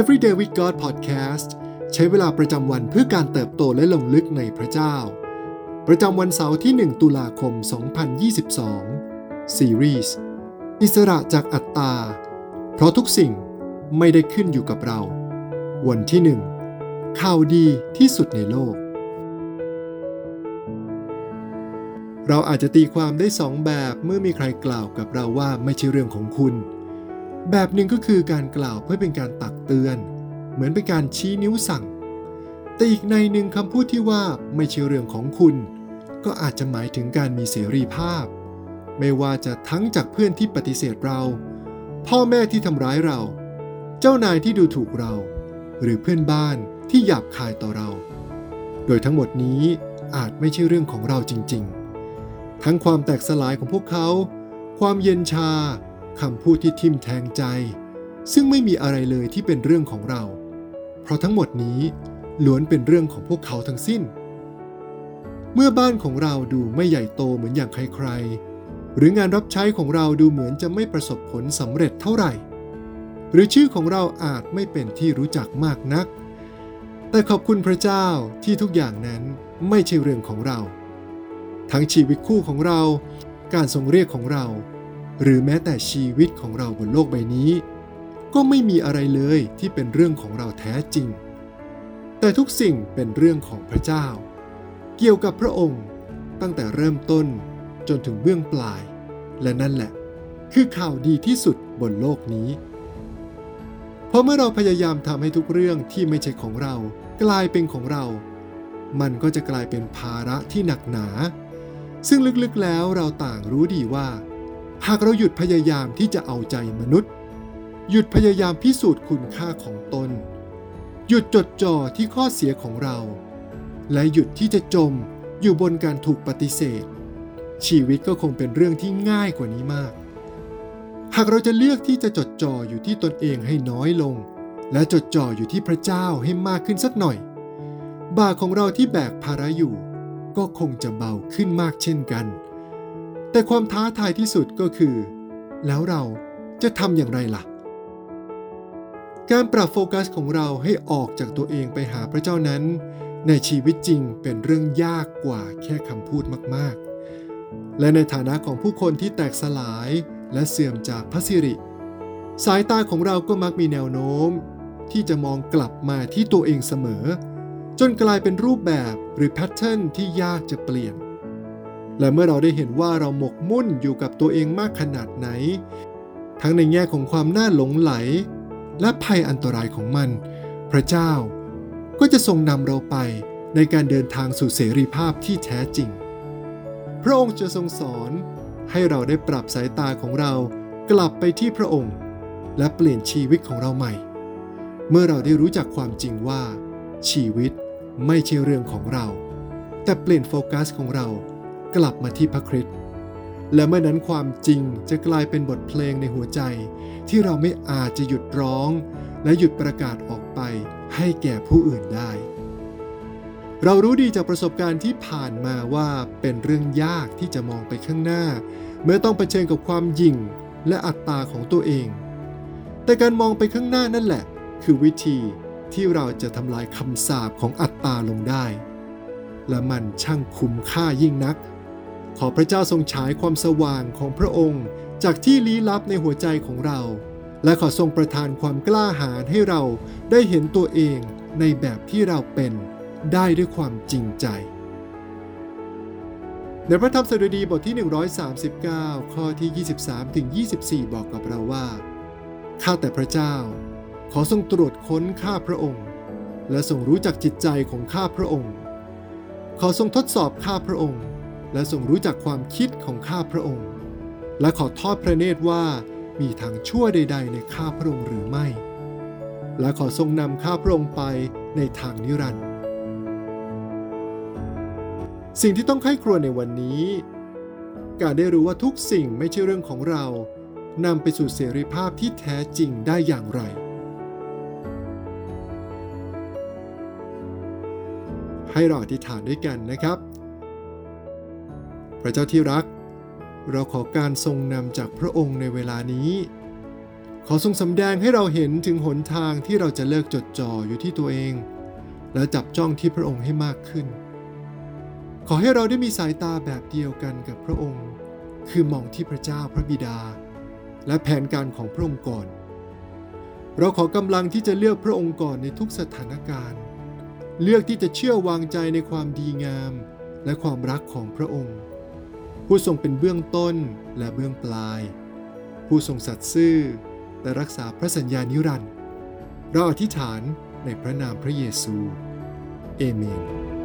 Everyday with God Podcast ใช้เวลาประจำวันเพื่อการเติบโตและลงลึกในพระเจ้า ประจำวันเสาร์ที่ 1 ตุลาคม 2022 ซีรีส์อิสระจากอัตตา เพราะทุกสิ่งไม่ได้ขึ้นอยู่กับเรา วันที่ 1 ข่าวดีที่สุดในโลก เราอาจจะตีความได้สองแบบเมื่อมีใครกล่าวกับเราว่าไม่ใช่เรื่องของคุณ แบบหนึ่งก็คือการกล่าวเพื่อเป็นการตักเตือน เหมือนเป็นการชี้นิ้วสั่ง แต่อีกในหนึ่งคำพูดที่ว่าไม่ใช่เรื่องของคุณ ก็อาจจะหมายถึงการมีเสรีภาพ ไม่ว่าจะทั้งจากเพื่อนที่ปฏิเสธเรา พ่อแม่ที่ทำร้ายเรา เจ้านายที่ดูถูกเรา หรือเพื่อนบ้านที่หยาบคายต่อเรา โดยทั้งหมดนี้อาจไม่ใช่เรื่องของเราจริง ๆ ทั้งความแตกสลายของพวกเขา ความเย็นชา คำพูดที่ทิ่มแทงใจ ซึ่งไม่มีอะไรเลยที่เป็นเรื่องของเรา เพราะทั้งหมดนี้ล้วนเป็นเรื่องของพวกเขาทั้งสิ้น เมื่อบ้านของเราดูไม่ใหญ่โตเหมือนอย่างใครๆ หรืองานรับใช้ของเราดูเหมือนจะไม่ประสบผลสำเร็จเท่าไหร่ หรือชื่อของเราอาจไม่เป็นที่รู้จักมากนัก แต่ขอบคุณพระเจ้าที่ทุกอย่างนั้นไม่ใช่เรื่องของเรา ทั้งชีวิตคู่ของเรา การทรงเรียกของเรา หรือแม้แต่ชีวิตของเราบนโลกใบนี้ ก็ไม่มีอะไรเลยที่เป็นเรื่องของเราแท้จริง แต่ทุกสิ่งเป็นเรื่องของพระเจ้า เกี่ยวกับพระองค์ตั้งแต่เริ่มต้นจนถึงเบื้องปลาย และนั่นแหละ คือข่าวดีที่สุดบนโลกนี้ เพราะเมื่อเราพยายามทำให้ทุกเรื่องที่ไม่ใช่ของเรา กลายเป็นของเรา มันก็จะกลายเป็นภาระที่หนักหนา ซึ่งลึกๆแล้วเราต่างรู้ดีว่า หากเราหยุดพยายามที่จะเอาใจมนุษย์ หยุดพยายามพิสูจน์คุณค่าของตน หยุดจดจ่อที่ข้อเสียของเรา และหยุดที่จะจมอยู่บนการถูกปฏิเสธ ชีวิตก็คงเป็นเรื่องที่ง่ายกว่านี้มาก หากเราจะเลือกที่จะจดจ่ออยู่ที่ตนเองให้น้อยลง และจดจ่ออยู่ที่พระเจ้าให้มากขึ้นสักหน่อย บาของเราที่แบกภาระอยู่ ก็คงจะเบาขึ้นมากเช่นกัน แต่ความท้าทายที่สุดก็คือ แล้วเราจะทำอย่างไรล่ะ การปรับโฟกัสของเราให้ออกจากตัวเองไปหาพระเจ้านั้น ในชีวิตจริงเป็นเรื่องยากกว่าแค่คำพูดมากๆ และในฐานะของผู้คนที่แตกสลายและเสื่อมจากพระสิริ สายตาของเราก็มักมีแนวโน้ม ที่จะมองกลับมาที่ตัวเองเสมอ จนกลายเป็นรูปแบบหรือแพทเทิร์นที่ยากจะเปลี่ยน และเมื่อเราได้เห็นว่าเราหมกมุ่นอยู่กับตัวเองมากขนาดไหน ทั้งในแง่ของความน่าหลงไหล และภัยอันตรายของมัน พระเจ้า ก็จะทรงนำเราไปในการเดินทางสู่เสรีภาพที่แท้จริง พระองค์จะทรงสอนให้เราได้ปรับสายตาของเรากลับไปที่พระองค์ และเปลี่ยนชีวิตของเราใหม่ เมื่อเราได้รู้จักความจริงว่า ชีวิตไม่ใช่เรื่องของเรา แต่เปลี่ยนโฟกัสของเรา กลับมาที่พระคริสต์และเมื่อนั้นความจริงจะกลายเป็นบทเพลงในหัวใจ ที่เราไม่อาจจะหยุดร้อง และหยุดประกาศออกไปให้แก่ผู้อื่นได้ เรารู้ดีจากประสบการณ์ที่ผ่านมาว่าเป็นเรื่องยากที่จะมองไปข้างหน้า เมื่อต้องเผชิญกับความยิ่งและอัตตาของตัวเอง แต่การมองไปข้างหน้านั่นแหละ คือวิธีที่เราจะทำลายคำสาปของอัตตาลงได้ และมันช่างคุ้มค่ายิ่งนัก ขอพระเจ้าทรงฉายความสว่างของพระองค์ จากที่ลี้ลับในหัวใจของเรา และขอทรงประทานความกล้าหาญให้เราได้เห็นตัวเองในแบบที่เราเป็นได้ด้วยความจริงใจ ในพระธรรมสดุดีบทที่ 139 ข้อที่ 23ถึง24 บอกกับเราว่า ข้าแต่พระเจ้า ขอทรงตรวจค้นข้าพระองค์ และทรงรู้จักจิตใจของข้าพระองค์ ขอทรงทดสอบข้าพระองค์ และทรงรู้จักความคิดของข้าพระองค์ และขอทอดพระเนตรว่ามีทางชั่วใด ๆ ในข้าพระองค์หรือไม่ และขอทรงนำข้าพระองค์ไปในทางนิรันดร์สิ่งที่ต้องไข้ครวญในวันนี้ การได้รู้ว่าทุกสิ่งไม่ใช่เรื่องของเรานำไปสู่เสรีภาพที่แท้จริงได้อย่างไร ให้เราอธิษฐานด้วยกันนะครับ ระเจ้าที่รัก เราขอการทรงนำจากพระองค์ในเวลานี้ ขอทรงสำแดงให้เราเห็นถึงหนทางที่เราจะเลิกจดจ่ออยู่ที่ตัวเอง และจับจ้องที่พระองค์ให้มากขึ้น ขอให้เราได้มีสายตาแบบเดียวกันกับพระองค์ คือมองที่พระเจ้าพระบิดา และแผนการของพระองค์ก่อน เราขอกำลังที่จะเลือกพระองค์ก่อนในทุกสถานการณ์ เลือกที่จะเชื่อวางใจในความดีงามและความรักของพระองค์ ผู้ทรงเป็นเบื้องต้นและเบื้องปลาย ผู้ทรงสัตย์ซื่อและรักษาพระสัญญานิรันดร์เราอธิษฐานในพระนามพระเยซู เอเมน